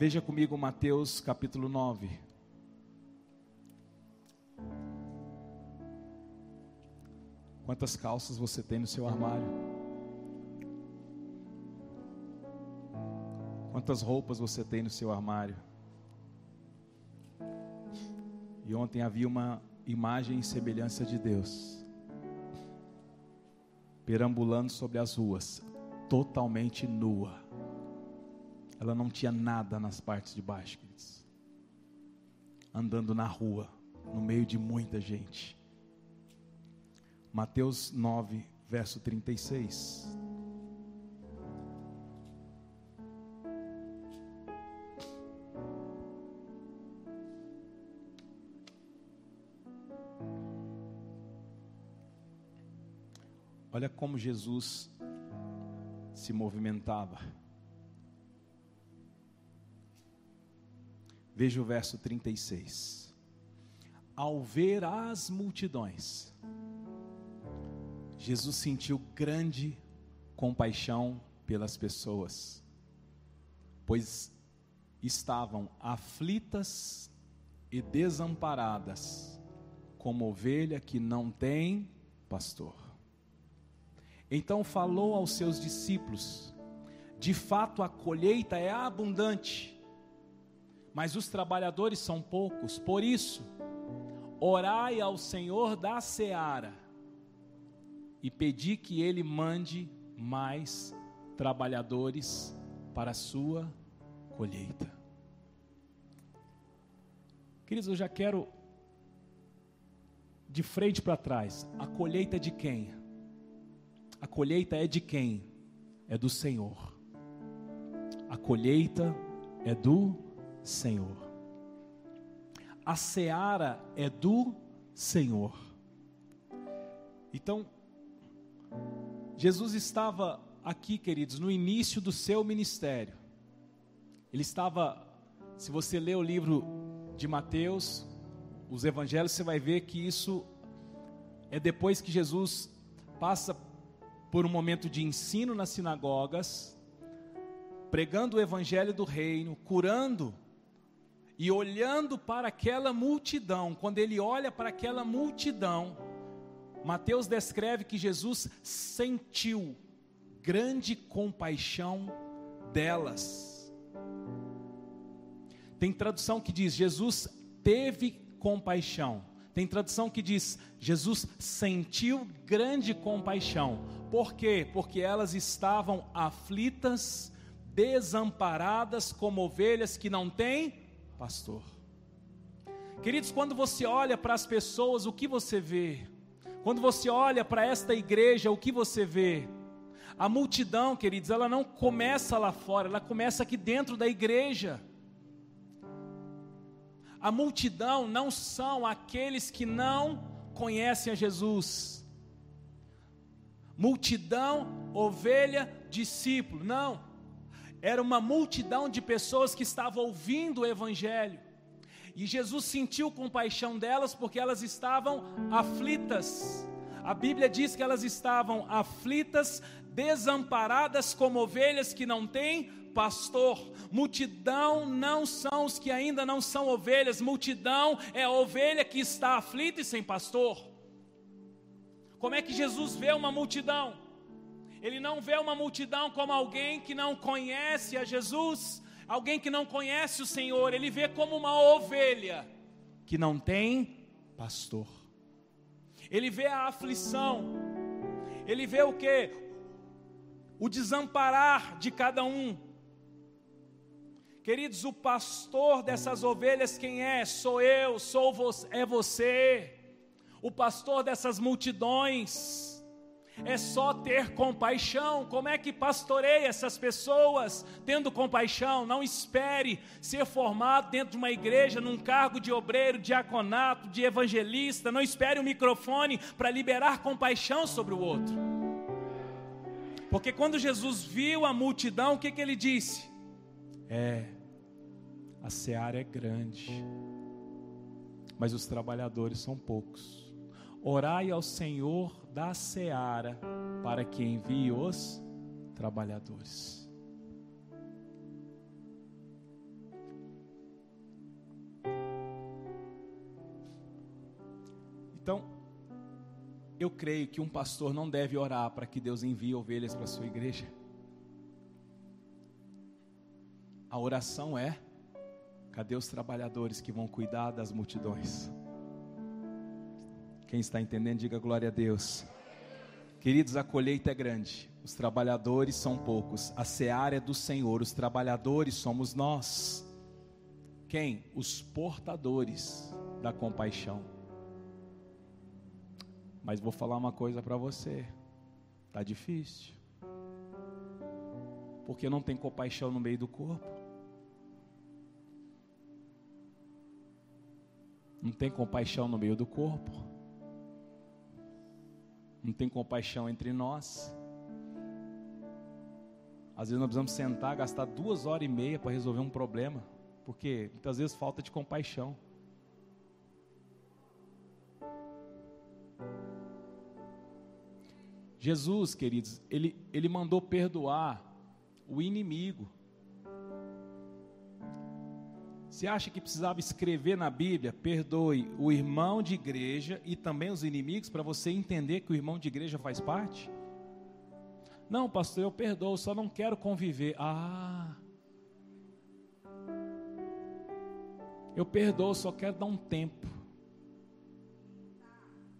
Veja comigo Mateus capítulo 9. Quantas calças você tem no seu armário? Quantas roupas você tem no seu armário? E ontem havia uma imagem e semelhança de Deus, perambulando sobre as ruas, totalmente nua. Ela não tinha nada nas partes de baixo, queridos. Andando na rua, no meio de muita gente. Mateus 9, verso 36. Olha como Jesus se movimentava. Veja o verso 36. Ao ver as multidões, Jesus sentiu grande compaixão pelas pessoas, pois estavam aflitas e desamparadas, como ovelha que não tem pastor. Então falou aos seus discípulos: De fato a colheita é abundante, mas os trabalhadores são poucos. Por isso, orai ao Senhor da seara e pedi que ele mande mais trabalhadores para a sua colheita. Queridos, eu já quero de frente para trás. A colheita é de quem? A colheita é de quem? É do Senhor. A colheita é do Senhor. A seara é do Senhor. Então, Jesus estava aqui, queridos, no início do seu ministério. Ele estava, se você ler o livro de Mateus, os evangelhos, você vai ver que isso é depois que Jesus passa por um momento de ensino nas sinagogas, pregando o evangelho do reino, curando e olhando para aquela multidão. Quando ele olha para aquela multidão, Mateus descreve que Jesus sentiu grande compaixão delas. Tem tradução que diz: Jesus teve compaixão. Tem tradução que diz: Jesus sentiu grande compaixão. Por quê? Porque elas estavam aflitas, desamparadas, como ovelhas que não têm pastor. Queridos, quando você olha para as pessoas, o que você vê? Quando você olha para esta igreja, o que você vê? A multidão, queridos, ela não começa lá fora, ela começa aqui dentro da igreja. A multidão não são aqueles que não conhecem a Jesus. Multidão, ovelha, discípulo. Não. Era uma multidão de pessoas que estavam ouvindo o Evangelho. E Jesus sentiu compaixão delas porque elas estavam aflitas. A Bíblia diz que elas estavam aflitas, desamparadas como ovelhas que não têm pastor. Multidão não são os que ainda não são ovelhas, multidão é a ovelha que está aflita e sem pastor. Como é que Jesus vê uma multidão? Ele não vê uma multidão como alguém que não conhece a Jesus, alguém que não conhece o Senhor, ele vê como uma ovelha que não tem pastor. Ele vê a aflição, ele vê o que? O desamparar de cada um. Queridos, o pastor dessas ovelhas quem é? Sou eu, sou você, é você. O pastor dessas multidões é só ter compaixão. Como é que pastoreia essas pessoas? Tendo compaixão, não espere ser formado dentro de uma igreja, num cargo de obreiro, diaconato, de evangelista. Não espere o um microfone para liberar compaixão sobre o outro. Porque quando Jesus viu a multidão, o que, que ele disse? É, a seara é grande, mas os trabalhadores são poucos. Orai ao Senhor da seara para que envie os trabalhadores. Então, eu creio que um pastor não deve orar para que Deus envie ovelhas para sua igreja. A oração é: cadê os trabalhadores que vão cuidar das multidões? Quem está entendendo, diga glória a Deus. Queridos, a colheita é grande, os trabalhadores são poucos, a seara é do Senhor, os trabalhadores somos nós. Quem? Os portadores da compaixão. Mas vou falar uma coisa para você, tá difícil, porque não tem compaixão no meio do corpo. Não tem compaixão no meio do corpo não tem compaixão entre nós. Às vezes nós precisamos sentar, gastar duas horas e meia para resolver um problema, porque muitas vezes falta de compaixão. Jesus, queridos, ele, ele mandou perdoar o inimigo. Você acha que precisava escrever na Bíblia, perdoe o irmão de igreja e também os inimigos, para você entender que o irmão de igreja faz parte? Não, pastor, eu perdoo, só não quero conviver. Ah. Eu perdoo, só quero dar um tempo.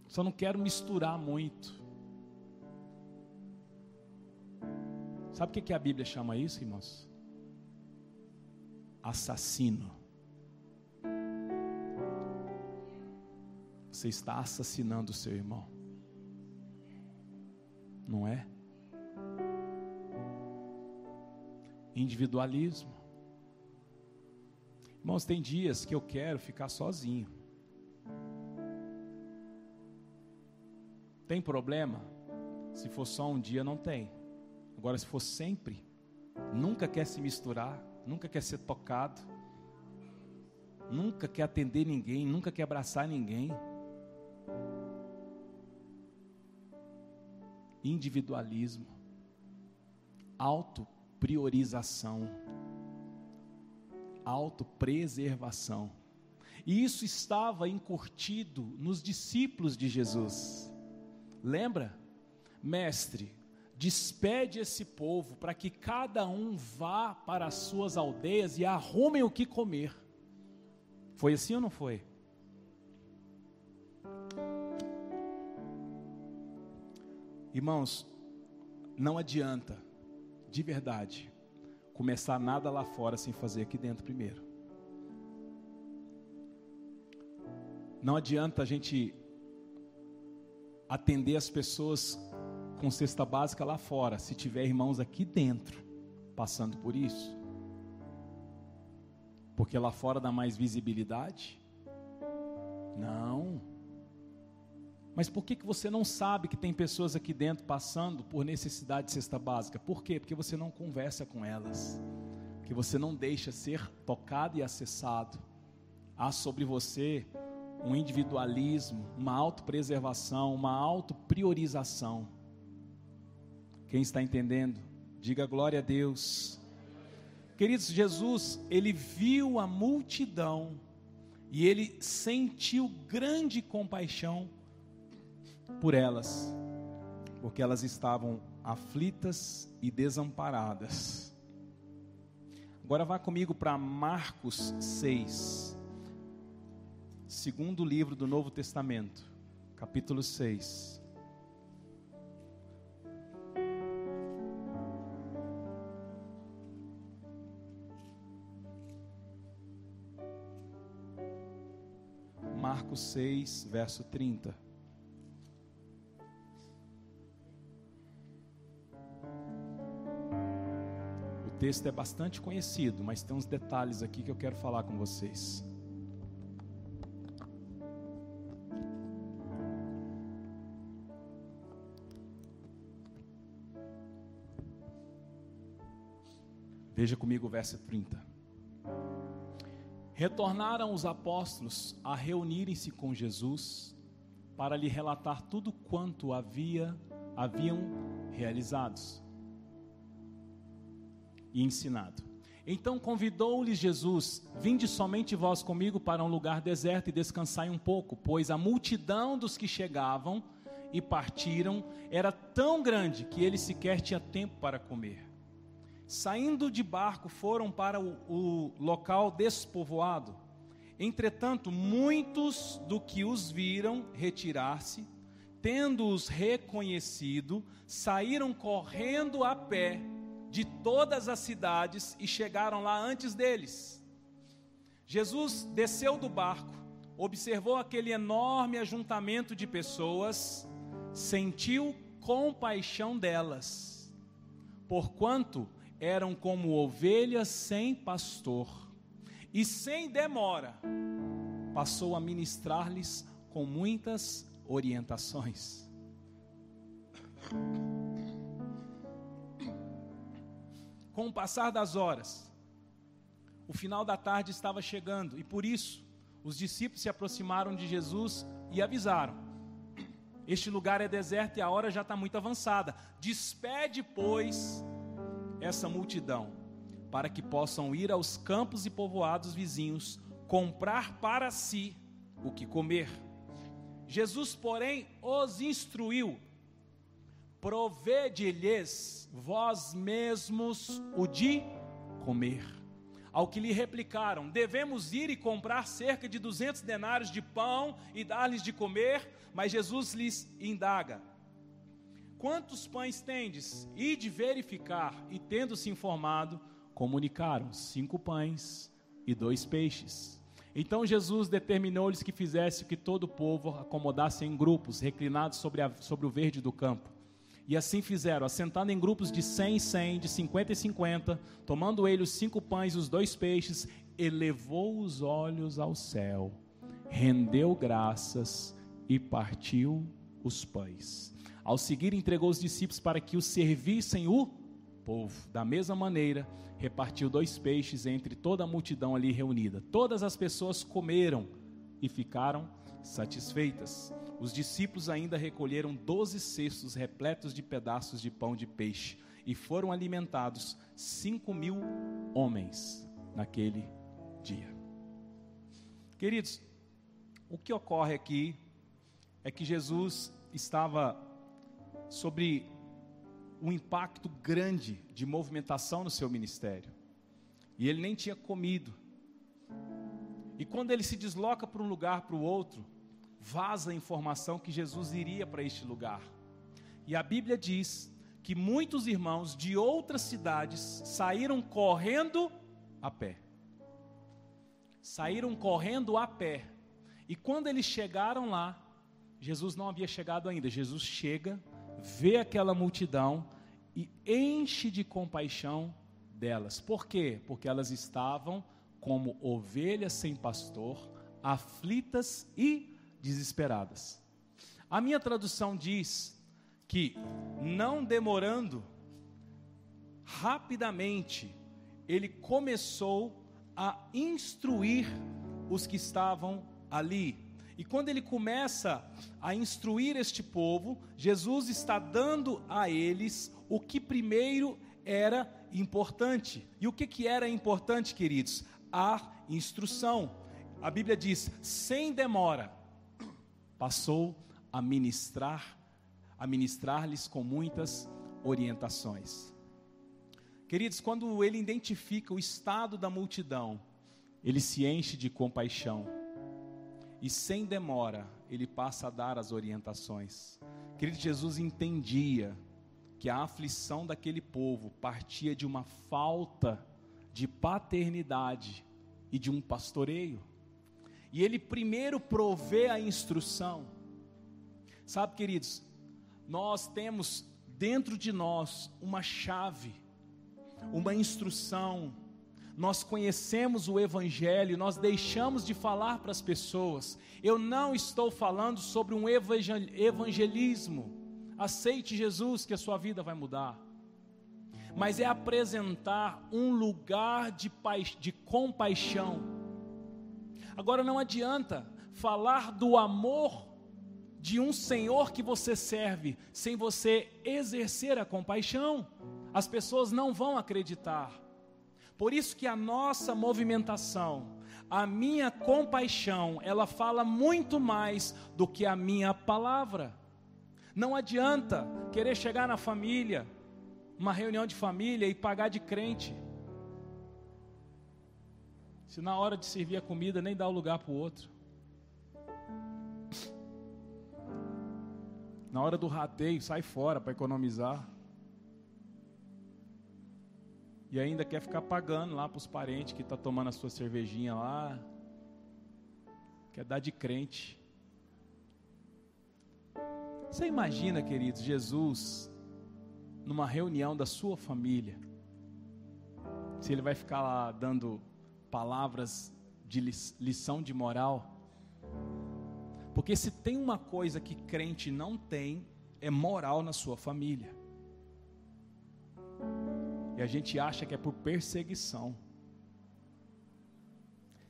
Só não quero misturar muito. Sabe o que a Bíblia chama isso, irmãos? Assassino. Você está assassinando o seu irmão. Não é? Individualismo. Irmãos, tem dias que eu quero ficar sozinho. Tem problema? Se for só um dia, não tem. Agora, se for sempre, nunca quer se misturar, nunca quer ser tocado, nunca quer atender ninguém, nunca quer abraçar ninguém. Individualismo, autopriorização, autopreservação. E isso estava encurtido nos discípulos de Jesus. Lembra? Mestre, despede esse povo para que cada um vá para as suas aldeias e arrumem o que comer. Foi assim ou não foi? Irmãos, não adianta, de verdade, começar nada lá fora sem fazer aqui dentro primeiro. Não adianta a gente atender as pessoas com cesta básica lá fora, se tiver irmãos aqui dentro passando por isso. Porque lá fora dá mais visibilidade? Não. Mas por que, que você não sabe que tem pessoas aqui dentro passando por necessidade de cesta básica? Por quê? Porque você não conversa com elas, que você não deixa ser tocado e acessado. Há sobre você um individualismo, uma autopreservação, uma autopriorização. Quem está entendendo? Diga glória a Deus. Queridos, Jesus, ele viu a multidão e ele sentiu grande compaixão por elas, porque elas estavam aflitas e desamparadas. Agora vá comigo para Marcos 6, segundo livro do Novo Testamento, capítulo 6. Marcos 6, verso 30. Texto é bastante conhecido, mas tem uns detalhes aqui que eu quero falar com vocês. Veja comigo o verso 30. Retornaram os apóstolos a reunirem-se com Jesus para lhe relatar tudo quanto havia haviam realizados e ensinado. Então convidou-lhes Jesus: Vinde somente vós comigo para um lugar deserto e descansai um pouco, pois a multidão dos que chegavam e partiram era tão grande que ele sequer tinha tempo para comer. Saindo de barco, foram para o, o local despovoado. Entretanto, muitos do que os viram retirar-se, tendo-os reconhecido, saíram correndo a pé de todas as cidades e chegaram lá antes deles. Jesus desceu do barco, observou aquele enorme ajuntamento de pessoas, sentiu compaixão delas, porquanto eram como ovelhas sem pastor, e sem demora passou a ministrar-lhes com muitas orientações. Com o passar das horas, o final da tarde estava chegando e por isso os discípulos se aproximaram de Jesus e avisaram: Este lugar é deserto e a hora já está muito avançada. Despede, pois, essa multidão, para que possam ir aos campos e povoados vizinhos, comprar para si o que comer. Jesus, porém, os instruiu provede-lhes vós mesmos o de comer. Ao que lhe replicaram: Devemos ir e comprar cerca de duzentos denários de pão e dar-lhes de comer. Mas Jesus lhes indaga: Quantos pães tendes? E de verificar, e tendo se informado, comunicaram: Cinco pães e dois peixes. Então Jesus determinou-lhes que fizesse que todo o povo acomodasse em grupos, reclinados sobre, a, sobre o verde do campo. E assim fizeram, assentando em grupos de cem em cem, de cinquenta e cinquenta, tomando ele os cinco pães e os dois peixes, elevou os olhos ao céu, rendeu graças e partiu os pães. Ao seguir, entregou os discípulos para que os servissem o povo. Da mesma maneira, repartiu dois peixes entre toda a multidão ali reunida. Todas as pessoas comeram e ficaram satisfeitas. Os discípulos ainda recolheram doze cestos repletos de pedaços de pão de peixe e foram alimentados cinco mil homens naquele dia. Queridos, o que ocorre aqui é que Jesus estava sobre um impacto grande de movimentação no seu ministério. E ele nem tinha comido. E quando ele se desloca para um lugar para o outro, vaza a informação que Jesus iria para este lugar. E a Bíblia diz que muitos irmãos de outras cidades saíram correndo a pé. Saíram correndo a pé. E quando eles chegaram lá, Jesus não havia chegado ainda. Jesus chega, vê aquela multidão e enche de compaixão delas. Por quê? Porque elas estavam como ovelhas sem pastor, aflitas e desesperadas. A minha tradução diz que, não demorando, rapidamente, ele começou a instruir os que estavam ali. E quando ele começa a instruir este povo, Jesus está dando a eles o que primeiro era importante. E o que, que era importante, queridos? A instrução. A Bíblia diz: sem demora, passou a ministrar, a ministrar-lhes com muitas orientações. Queridos, quando ele identifica o estado da multidão, ele se enche de compaixão. E sem demora, ele passa a dar as orientações. Querido, Jesus entendia que a aflição daquele povo partia de uma falta de paternidade e de um pastoreio. E ele primeiro provê a instrução. Sabe, queridos, nós temos dentro de nós uma chave, uma instrução. Nós conhecemos o Evangelho, nós deixamos de falar para as pessoas. Eu não estou falando sobre um evangelismo. Aceite Jesus, que a sua vida vai mudar. Mas é apresentar um lugar de, de compaixão Agora não adianta falar do amor de um Senhor que você serve sem você exercer a compaixão. As pessoas não vão acreditar. Por isso que a nossa movimentação, a minha compaixão, ela fala muito mais do que a minha palavra. Não adianta querer chegar na família, uma reunião de família e pagar de crente. Se na hora de servir a comida nem dá o lugar para o outro. Na hora do rateio, sai fora para economizar. E ainda quer ficar pagando lá para os parentes que estão tá tomando a sua cervejinha lá. Quer dar de crente. Você imagina, queridos, Jesus numa reunião da sua família. Se ele vai ficar lá dando palavras de lição de moral. Porque se tem uma coisa que crente não tem, é moral na sua família. E a gente acha que é por perseguição.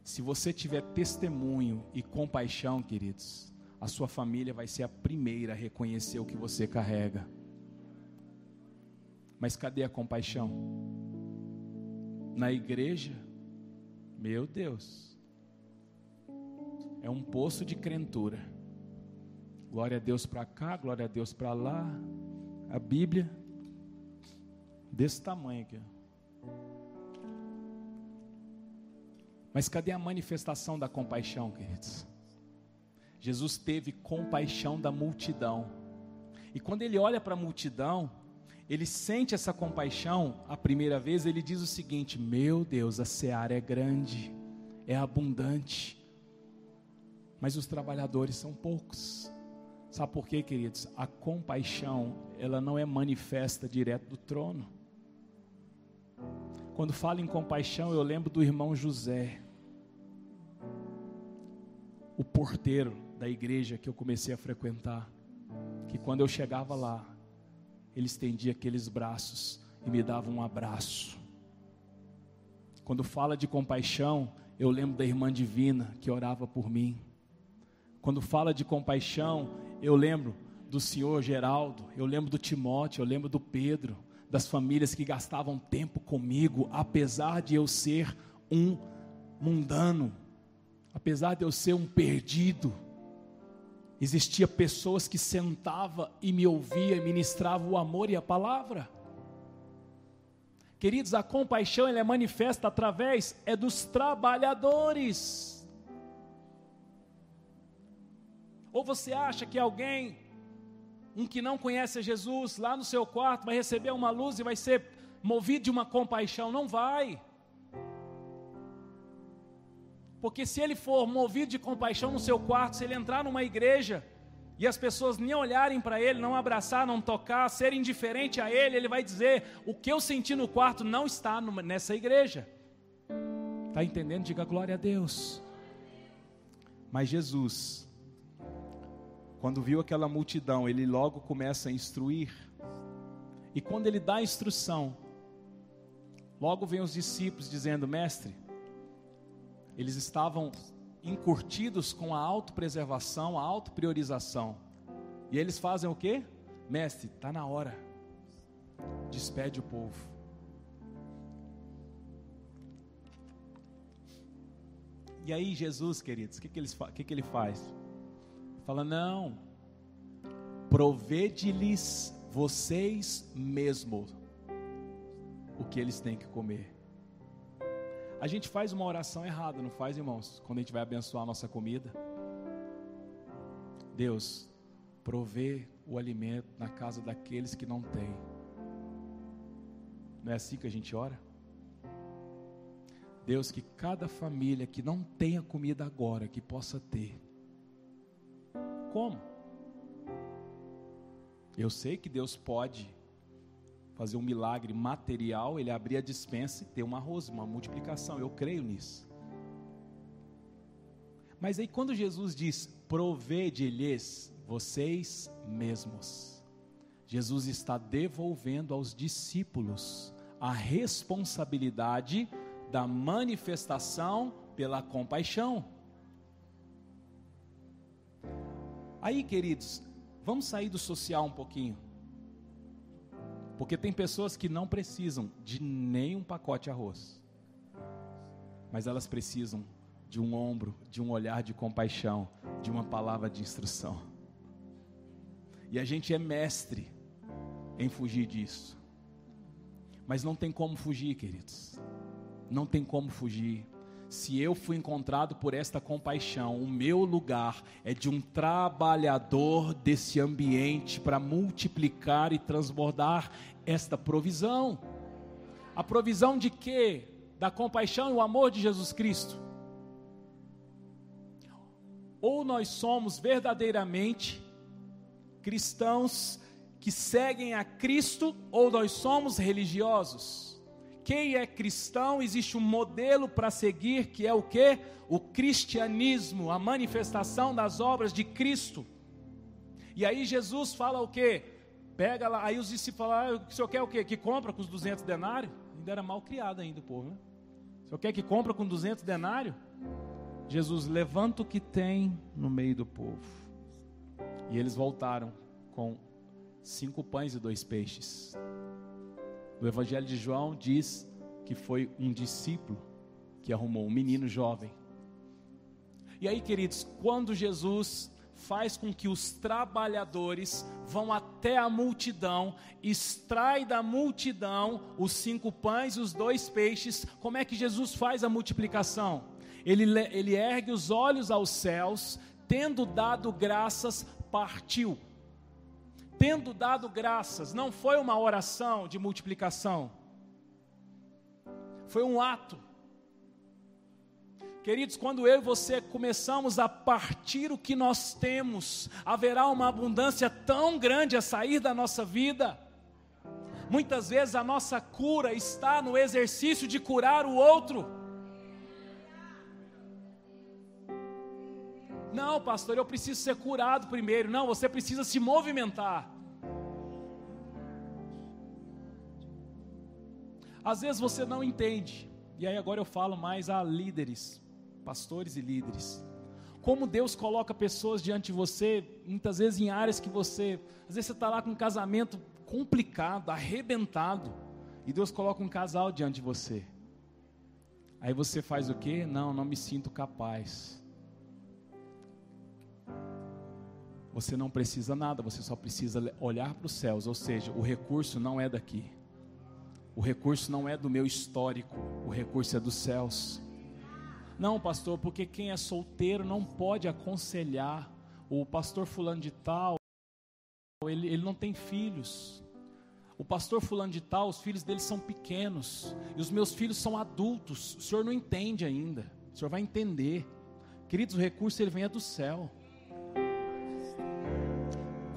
Se você tiver testemunho e compaixão, queridos, a sua família vai ser a primeira a reconhecer o que você carrega. Mas cadê a compaixão? Na igreja, meu Deus, é um poço de crentura. Glória a Deus para cá, glória a Deus para lá. A Bíblia desse tamanho aqui. Mas cadê a manifestação da compaixão, queridos? Jesus teve compaixão da multidão. E quando ele olha para a multidão, ele sente essa compaixão, a primeira vez ele diz o seguinte: Meu Deus, a seara é grande, é abundante, mas os trabalhadores são poucos. Sabe por quê, queridos? A compaixão, ela não é manifesta direto do trono. Quando falo em compaixão, eu lembro do irmão José, o porteiro da igreja que eu comecei a frequentar, que quando eu chegava lá, ele estendia aqueles braços e me dava um abraço. Quando fala de compaixão, eu lembro da irmã divina que orava por mim. Quando fala de compaixão, eu lembro do senhor Geraldo, eu lembro do Timóteo, eu lembro do Pedro, das famílias que gastavam tempo comigo, apesar de eu ser um mundano, apesar de eu ser um perdido, existia pessoas que sentava e me ouvia e ministrava o amor e a palavra. Queridos, a compaixão ela é manifesta através é dos trabalhadores. Ou você acha que alguém um que não conhece Jesus, lá no seu quarto, vai receber uma luz e vai ser movido de uma compaixão. Não vai. Porque se ele for movido de compaixão no seu quarto, se ele entrar numa igreja e as pessoas nem olharem para ele, não abraçar, não tocar, ser indiferente a ele, ele vai dizer: o que eu senti no quarto não está nessa igreja. Está entendendo? Diga glória a Deus. Mas Jesus, quando viu aquela multidão, ele logo começa a instruir. E quando ele dá a instrução, logo vem os discípulos dizendo: Mestre, eles estavam encurtidos com a autopreservação, a autopriorização. E eles fazem o que? Mestre, está na hora. Despede o povo. E aí, Jesus, queridos, o que, que, que, que ele faz? Fala, não, provede-lhes vocês mesmos o que eles têm que comer. A gente faz uma oração errada, não faz, irmãos? Quando a gente vai abençoar a nossa comida. Deus, provê o alimento na casa daqueles que não têm. Não é assim que a gente ora? Deus, que cada família que não tenha comida agora, que possa ter. Como? Eu sei que Deus pode fazer um milagre material, ele abrir a dispensa e ter um arroz, uma multiplicação. Eu creio nisso. Mas aí quando Jesus diz: "Provede-lhes vocês mesmos", Jesus está devolvendo aos discípulos a responsabilidade da manifestação pela compaixão. Aí, queridos, vamos sair do social um pouquinho. Porque tem pessoas que não precisam de nenhum pacote de arroz. mas elas precisam de um ombro, de um olhar de compaixão, de uma palavra de instrução. E a gente é mestre em fugir disso. Mas não tem como fugir, queridos. Não tem como fugir. Se eu fui encontrado por esta compaixão, o meu lugar é de um trabalhador desse ambiente para multiplicar e transbordar esta provisão. A provisão de quê? Da compaixão e o amor de Jesus Cristo. Ou nós somos verdadeiramente cristãos que seguem a Cristo, ou nós somos religiosos. Quem é cristão, existe um modelo para seguir, que é o que? O cristianismo, a manifestação das obras de Cristo. E aí Jesus fala o que? Pega lá, aí os discípulos falam, ah, o senhor quer o quê? Que compra com os 200 denários? Ainda era mal criado ainda o povo, né? O senhor quer que compra com 200 denários? Jesus levanta o que tem no meio do povo. E eles voltaram com cinco pães e dois peixes. O Evangelho de João diz que foi um discípulo que arrumou, um menino jovem. E aí, queridos, quando Jesus faz com que os trabalhadores vão até a multidão, extrai da multidão os cinco pães e os dois peixes. Como é que Jesus faz a multiplicação? Ele, ele ergue os olhos aos céus, tendo dado graças, partiu. Tendo dado graças, não foi uma oração de multiplicação, foi um ato Queridos, quando eu e você começamos a partir o que nós temos, haverá uma abundância tão grande a sair da nossa vida. Muitas vezes a nossa cura está no exercício de curar o outro. Não, pastor, eu preciso ser curado primeiro. Não, você precisa se movimentar. Às vezes você não entende. E aí agora eu falo mais a líderes pastores e líderes. Como Deus coloca pessoas diante de você, muitas vezes em áreas que você, às vezes você está lá com um casamento complicado, arrebentado, e Deus coloca um casal diante de você. Aí você faz o quê? Não, não me sinto capaz. Você não precisa nada, você só precisa olhar para os céus, ou seja, o recurso não é daqui. O recurso não é do meu histórico, o recurso é dos céus. Não, pastor, porque quem é solteiro não pode aconselhar. O pastor fulano de tal, ele, ele não tem filhos. O pastor fulano de tal, os filhos dele são pequenos. E os meus filhos são adultos. O senhor não entende ainda. O senhor vai entender. Queridos, o recurso ele vem é do céu.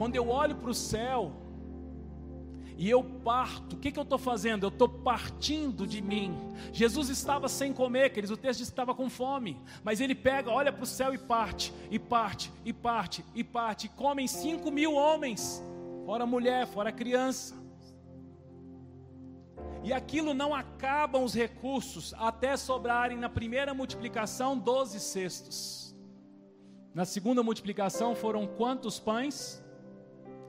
Quando eu olho para o céu, e eu parto, o que, que eu estou fazendo? Eu estou partindo de mim. Jesus estava sem comer, queridos, o texto diz que estava com fome, mas ele pega, olha para o céu e parte, e parte, e parte, e parte, e comem cinco mil homens, fora mulher, fora criança. E aquilo não acabam os recursos até sobrarem na primeira multiplicação doze cestos. Na segunda multiplicação foram quantos pães?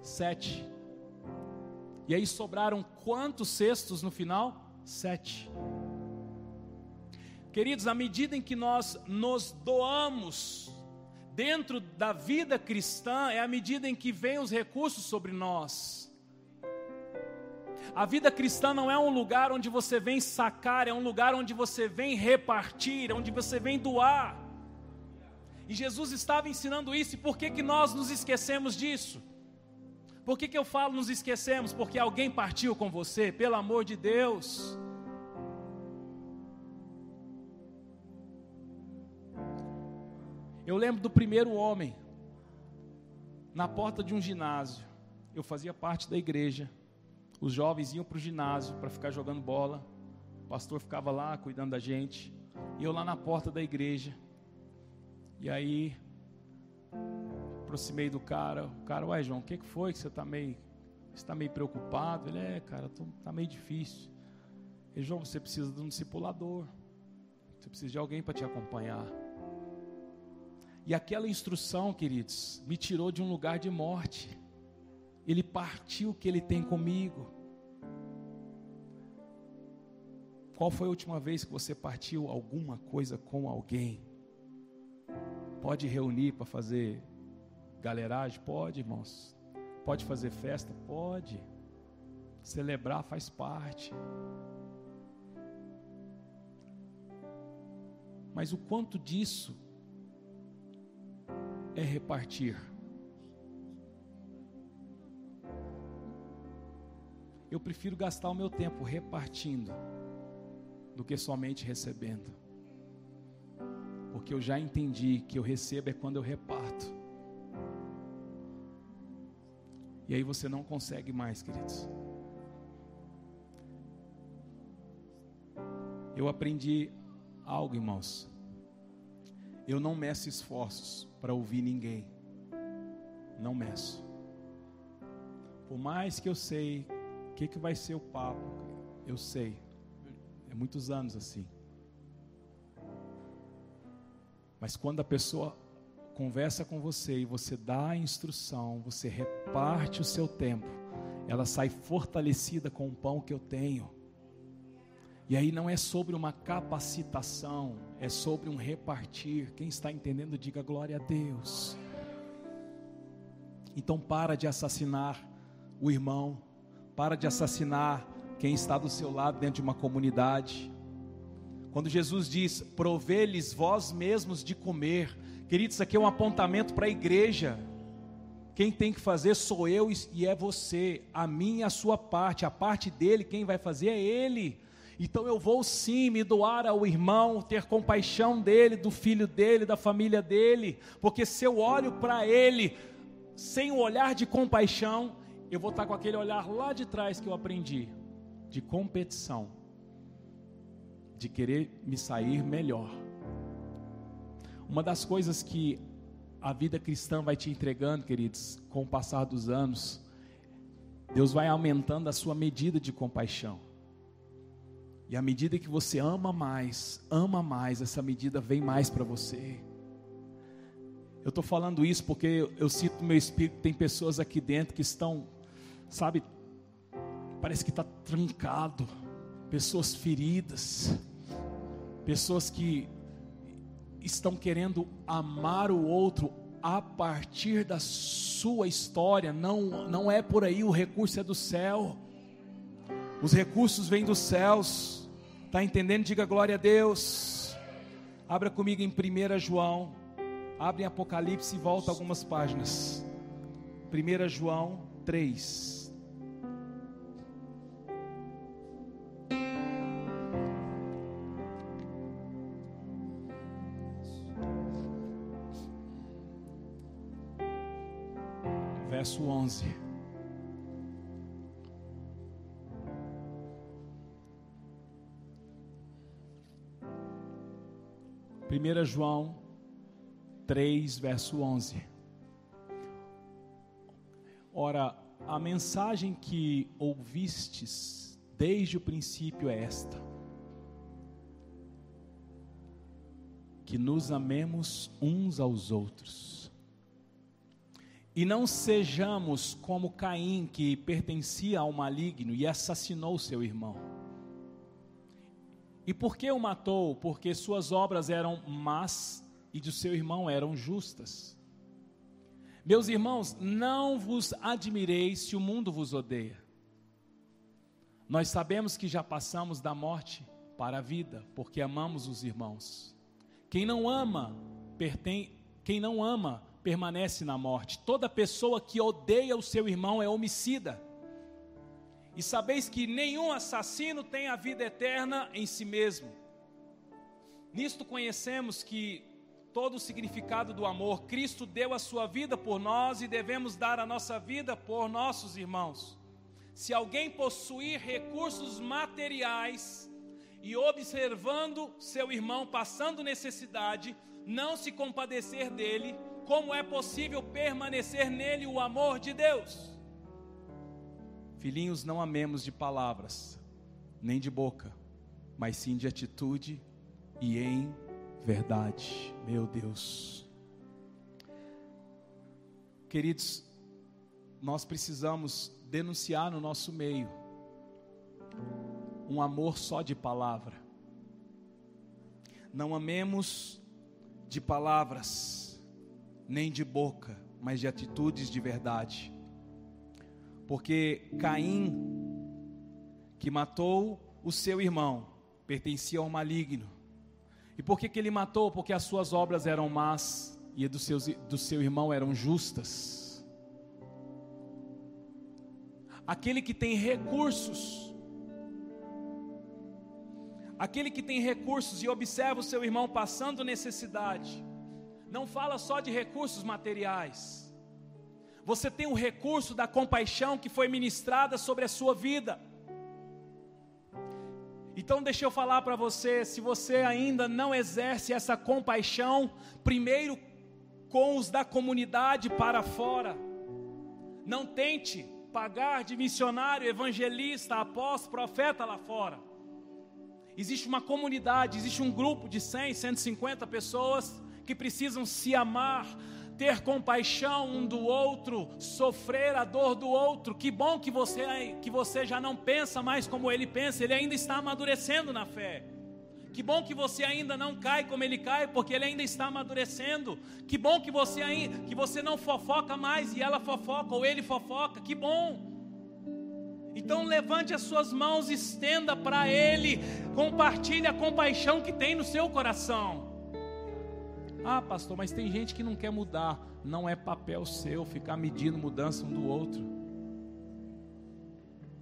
Sete. E aí sobraram quantos cestos no final? Sete. Queridos, à medida em que nós nos doamos dentro da vida cristã, é a medida em que vêm os recursos sobre nós. A vida cristã não é um lugar onde você vem sacar, é um lugar onde você vem repartir, onde você vem doar. E Jesus estava ensinando isso, e por que, que nós nos esquecemos disso? Por que, que eu falo nos esquecemos? Porque alguém partiu com você, pelo amor de Deus. Eu lembro do primeiro homem, na porta de um ginásio. Eu fazia parte da igreja. Os jovens iam para o ginásio para ficar jogando bola. O pastor ficava lá cuidando da gente. E eu lá na porta da igreja. E aí aproximei do cara. O cara, ué, João, o que, que foi que você está meio, está meio preocupado? Ele, é, cara, está meio difícil. João, você precisa de um discipulador. Você precisa de alguém para te acompanhar. E aquela instrução, queridos, me tirou de um lugar de morte. Ele partiu o que ele tem comigo. Qual foi a última vez que você partiu alguma coisa com alguém? Pode reunir para fazer galeragem? Pode, irmãos. Pode fazer festa? Pode. Celebrar faz parte. Mas o quanto disso é repartir? Eu prefiro gastar o meu tempo repartindo do que somente recebendo. Porque eu já entendi que eu recebo é quando eu reparto. E aí você não consegue mais, queridos. Eu aprendi algo, irmãos. Eu não meço esforços para ouvir ninguém. Não meço. Por mais que eu sei o que, que vai ser o papo, eu sei. É muitos anos assim. Mas quando a pessoa conversa com você e você dá a instrução, você reparte o seu tempo, ela sai fortalecida com o pão que eu tenho. E aí não é sobre uma capacitação, é sobre um repartir. Quem está entendendo, diga glória a Deus. Então para de assassinar o irmão, para de assassinar quem está do seu lado dentro de uma comunidade. Quando Jesus diz: "Provê-lhes vós mesmos de comer", queridos, aqui é um apontamento para a igreja. Quem tem que fazer sou eu e é você. A minha, a sua parte, a parte dele, quem vai fazer é ele. Então eu vou sim me doar ao irmão, ter compaixão dele, do filho dele, da família dele, porque se eu olho para ele sem o olhar de compaixão, eu vou estar com aquele olhar lá de trás que eu aprendi, de competição, de querer me sair melhor. Uma das coisas que a vida cristã vai te entregando, queridos, com o passar dos anos, Deus vai aumentando a sua medida de compaixão. E à medida que você ama mais, ama mais, essa medida vem mais para você. Eu estou falando isso porque eu, sinto no meu espírito tem pessoas aqui dentro que estão, sabe, parece que está trancado, pessoas feridas, pessoas que estão querendo amar o outro a partir da sua história, não, não é por aí, o recurso é do céu. Os recursos vêm dos céus. Está entendendo? Diga glória a Deus. Abra comigo em 1 João. Abre em Apocalipse e volta algumas páginas. 1 João 3. Verso 11. 1 João 3, verso 11. Ora, a mensagem que ouvistes desde o princípio é esta: que nos amemos uns aos outros. E não sejamos como Caim, que pertencia ao maligno e assassinou seu irmão. E por que o matou? Porque suas obras eram más e de seu irmão eram justas. Meus irmãos, não vos admireis se o mundo vos odeia. Nós sabemos que já passamos da morte para a vida, porque amamos os irmãos. Quem não ama, pertence, quem não ama permanece na morte. Toda pessoa que odeia o seu irmão é homicida. E sabeis que nenhum assassino tem a vida eterna em si mesmo. Nisto conhecemos que todo o significado do amor, Cristo deu a sua vida por nós e devemos dar a nossa vida por nossos irmãos. Se alguém possuir recursos materiais e observando seu irmão passando necessidade, não se compadecer dele, como é possível permanecer nele o amor de Deus? Filhinhos, não amemos de palavras, nem de boca, mas sim de atitude e em verdade. Meu Deus. Queridos, nós precisamos denunciar no nosso meio um amor só de palavra. Não amemos de palavras, nem de boca, mas de atitudes de verdade. Porque Caim, que matou o seu irmão, pertencia ao maligno. E por que, que ele matou? Porque as suas obras eram más e do, do seu irmão eram justas. Aquele que tem recursos, aquele que tem recursos e observa o seu irmão passando necessidade, não fala só de recursos materiais, você tem o recurso da compaixão que foi ministrada sobre a sua vida. Então deixa eu falar para você, se você ainda não exerce essa compaixão, primeiro com os da comunidade para fora. Não tente pagar de missionário, evangelista, apóstolo, profeta lá fora. Existe uma comunidade, existe um grupo de 100, 150 pessoas que precisam se amar, ter compaixão um do outro, sofrer a dor do outro. Que bom que você, que você já não pensa mais como ele pensa, ele ainda está amadurecendo na fé. Que bom que você ainda não cai como ele cai, porque ele ainda está amadurecendo. Que bom que você ainda, que você não fofoca mais e ela fofoca ou ele fofoca. Que bom. Então levante as suas mãos, estenda para ele, compartilhe a compaixão que tem no seu coração. Ah, pastor, mas tem gente que não quer mudar. Não é papel seu ficar medindo mudança um do outro.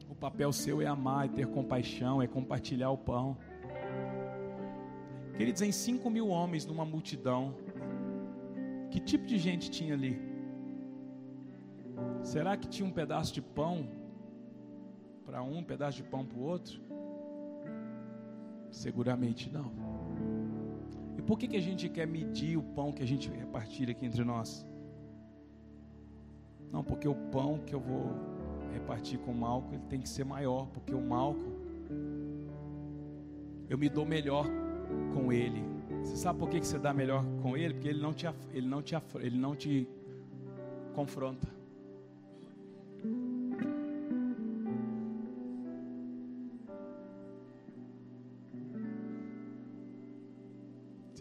O papel seu é amar, é ter compaixão, é compartilhar o pão. Queridos, em cinco mil homens numa multidão, que tipo de gente tinha ali? Será que tinha um pedaço de pão para um, um pedaço de pão para o outro? Seguramente não. E por que, que a gente quer medir o pão que a gente repartilha aqui entre nós? Não, porque o pão que eu vou repartir com o Malco, ele tem que ser maior, porque o Malco eu me dou melhor com ele. Você sabe por que, que você dá melhor com ele? Porque ele não te, ele não te, ele não te confronta.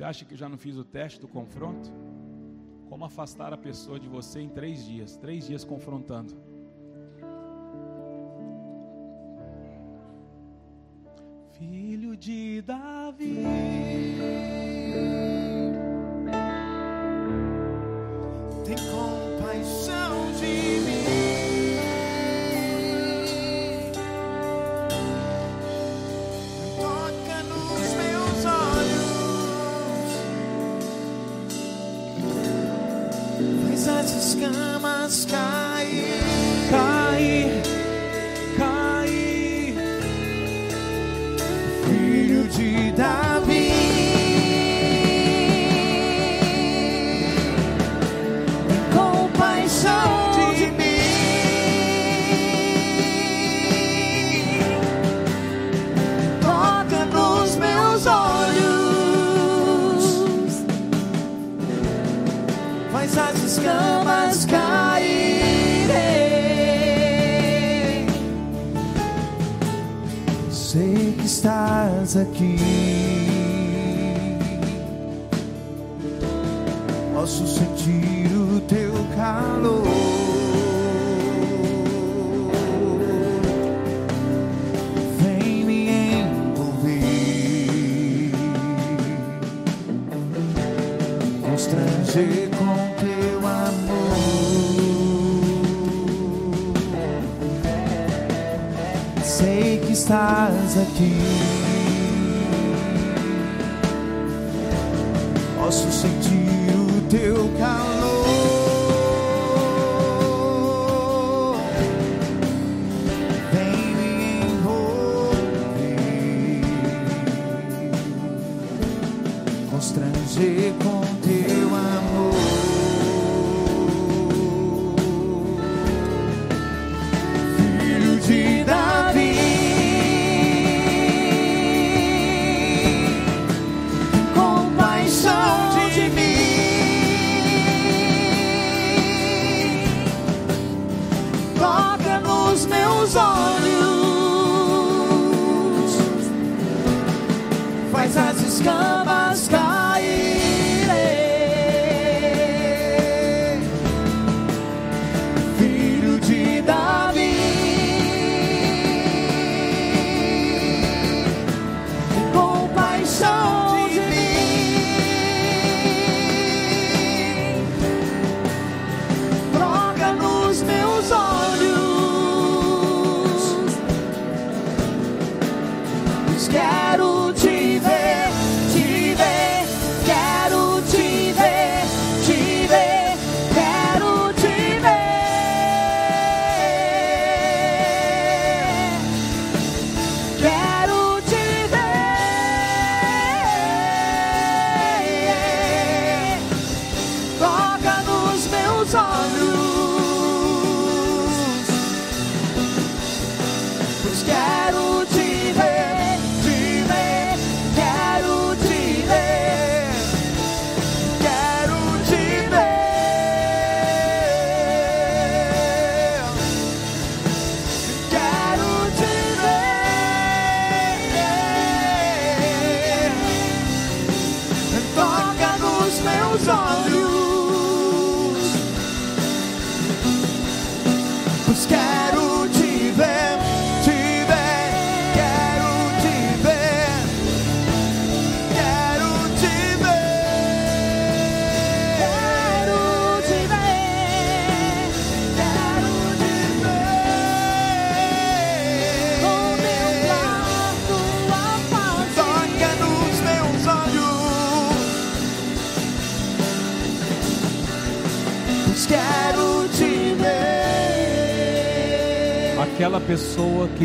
Você acha que eu já não fiz o teste do confronto? Como afastar a pessoa de você em três dias? Três dias confrontando. Filho de Davi. Tem compaixão de Faz as escamas cair. Posso sentir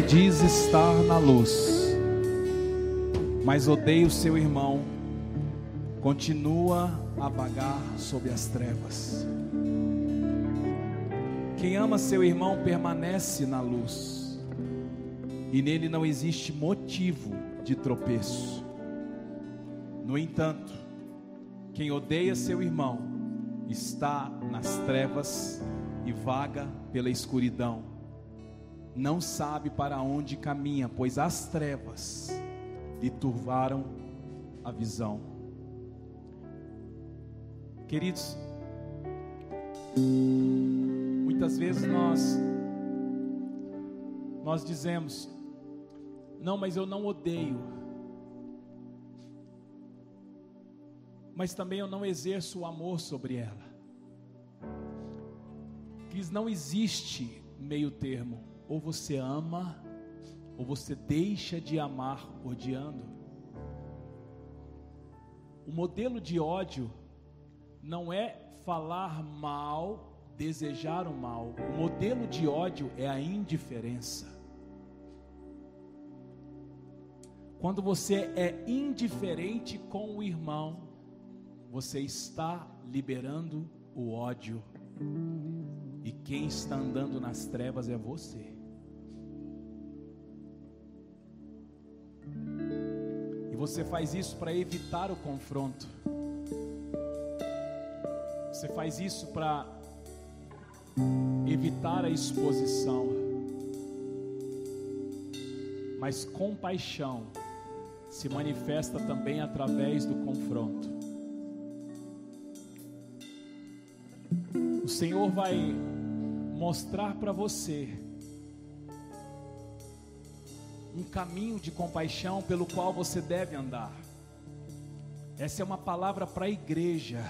diz estar na luz, mas odeia o seu irmão, continua a vagar sob as trevas. Quem ama seu irmão permanece na luz, e nele não existe motivo de tropeço. No entanto, quem odeia seu irmão está nas trevas e vaga pela escuridão não sabe para onde caminha, pois as trevas lhe turvaram a visão. Queridos, muitas vezes nós nós dizemos: "Não, mas eu não odeio". Mas também eu não exerço o amor sobre ela. Queridos, não existe meio termo ou você ama, ou você deixa de amar odiando. O modelo de ódio não é falar mal, desejar o mal. O modelo de ódio é a indiferença. Quando você é indiferente com o irmão, você está liberando o ódio. E quem está andando nas trevas é você. E você faz isso para evitar o confronto. Você faz isso para evitar a exposição. Mas compaixão se manifesta também através do confronto. O Senhor vai mostrar para você um caminho de compaixão pelo qual você deve andar. Essa é uma palavra para a igreja.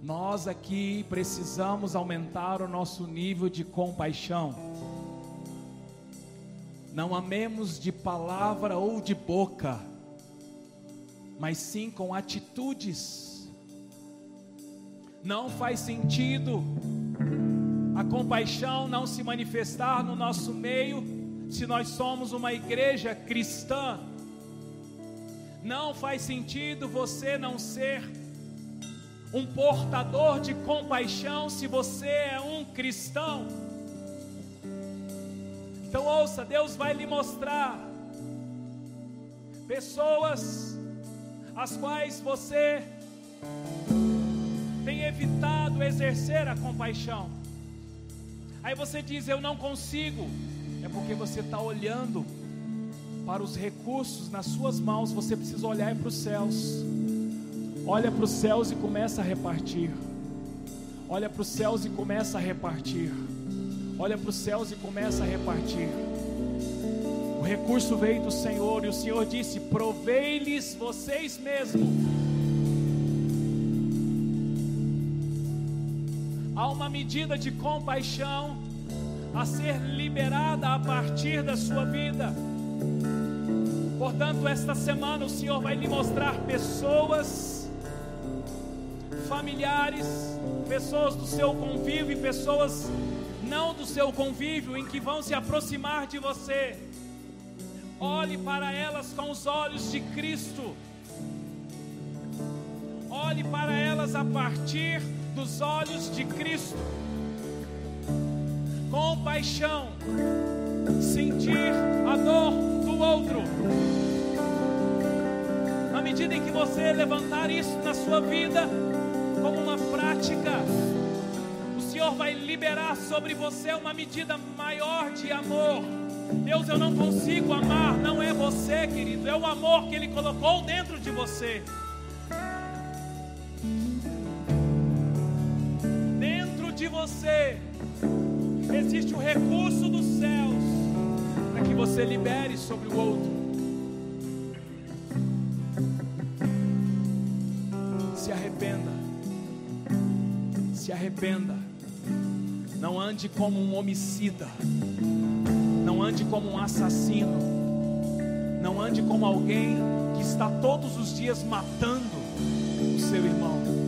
Nós aqui precisamos aumentar o nosso nível de compaixão. Não amemos de palavra ou de boca, mas sim com atitudes. Não faz sentido a compaixão não se manifestar no nosso meio se nós somos uma igreja cristã. Não faz sentido você não ser um portador de compaixão se você é um cristão. Então ouça, Deus vai lhe mostrar pessoas as quais você tem evitado exercer a compaixão. Aí você diz: Eu não consigo. Porque você está olhando para os recursos nas suas mãos. Você precisa olhar para os céus. Olha para os céus e começa a repartir. Olha para os céus e começa a repartir. Olha para os céus e começa a repartir. O recurso veio do Senhor e o Senhor disse: Provei-lhes vocês mesmos. Há uma medida de compaixão a ser liberada a partir da sua vida. Portanto, esta semana o Senhor vai lhe mostrar pessoas, familiares, pessoas do seu convívio e pessoas não do seu convívio em que vão se aproximar de você. Olhe para elas com os olhos de Cristo. Olhe para elas a partir dos olhos de Cristo compaixão, sentir a dor do outro. À medida em que você levantar isso na sua vida como uma prática, o Senhor vai liberar sobre você uma medida maior de amor. Deus, eu não consigo amar, não é você, querido, é o amor que Ele colocou dentro de você. Dentro de você existe o recurso dos céus para que você libere sobre o outro. Se arrependa. Se arrependa. Não ande como um homicida. Não ande como um assassino. Não ande como alguém que está todos os dias matando o seu irmão.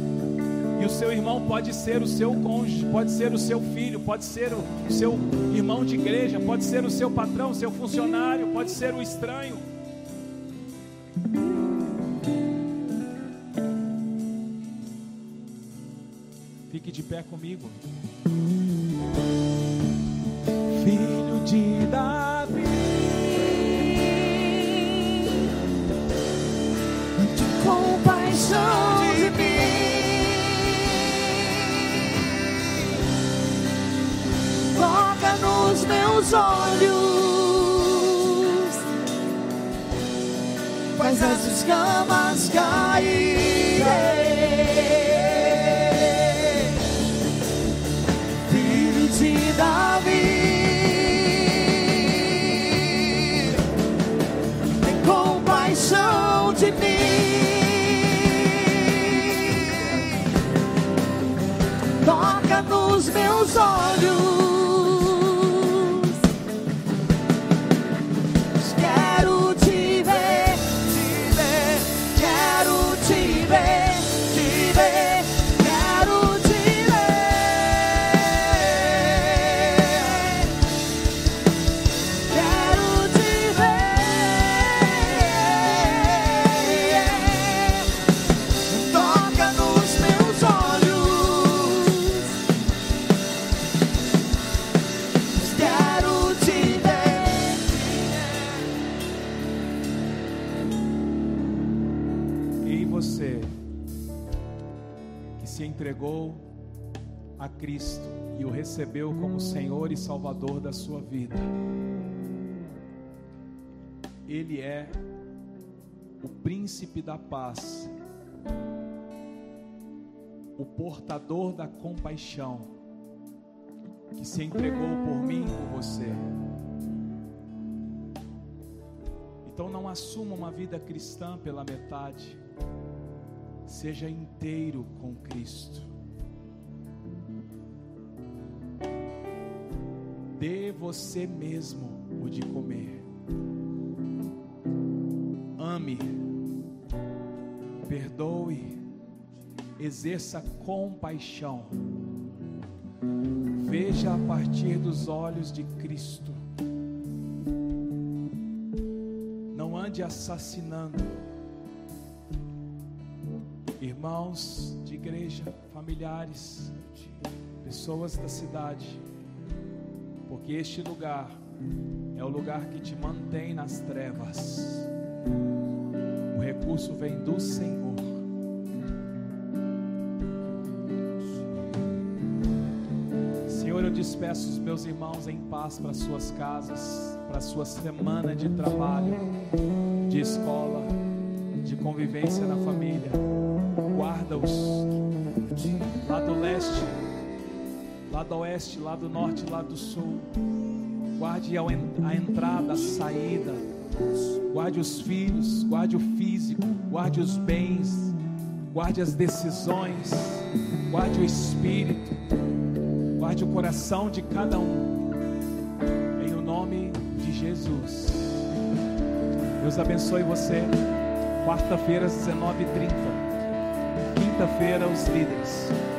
E o seu irmão pode ser o seu cônjuge, pode ser o seu filho, pode ser o seu irmão de igreja, pode ser o seu patrão, o seu funcionário, pode ser o estranho. Fique de pé comigo. Olhos, faz as escamas caírem. Filho de Davi. tem compaixão de mim. Toca nos meus olhos. Cristo e o recebeu como Senhor e Salvador da sua vida. Ele é o príncipe da paz, o portador da compaixão, que se entregou por mim e por você. Então não assuma uma vida cristã pela metade. Seja inteiro com Cristo. Dê você mesmo o de comer. Ame. Perdoe. Exerça compaixão. Veja a partir dos olhos de Cristo. Não ande assassinando irmãos de igreja, familiares, pessoas da cidade, porque este lugar é o lugar que te mantém nas trevas. O recurso vem do Senhor. Senhor, eu despeço os meus irmãos em paz para suas casas, para sua semana de trabalho, de escola, de convivência na família. Guarda-os lá do leste, lá do oeste, lá do norte, lá do sul. Guarde a entrada, a saída. Guarde os filhos, guarde o físico, guarde os bens, guarde as decisões, guarde o espírito, guarde o coração de cada um. Em o nome de Jesus. Deus abençoe você. Quarta-feira às 19h30. Quinta-feira, os líderes.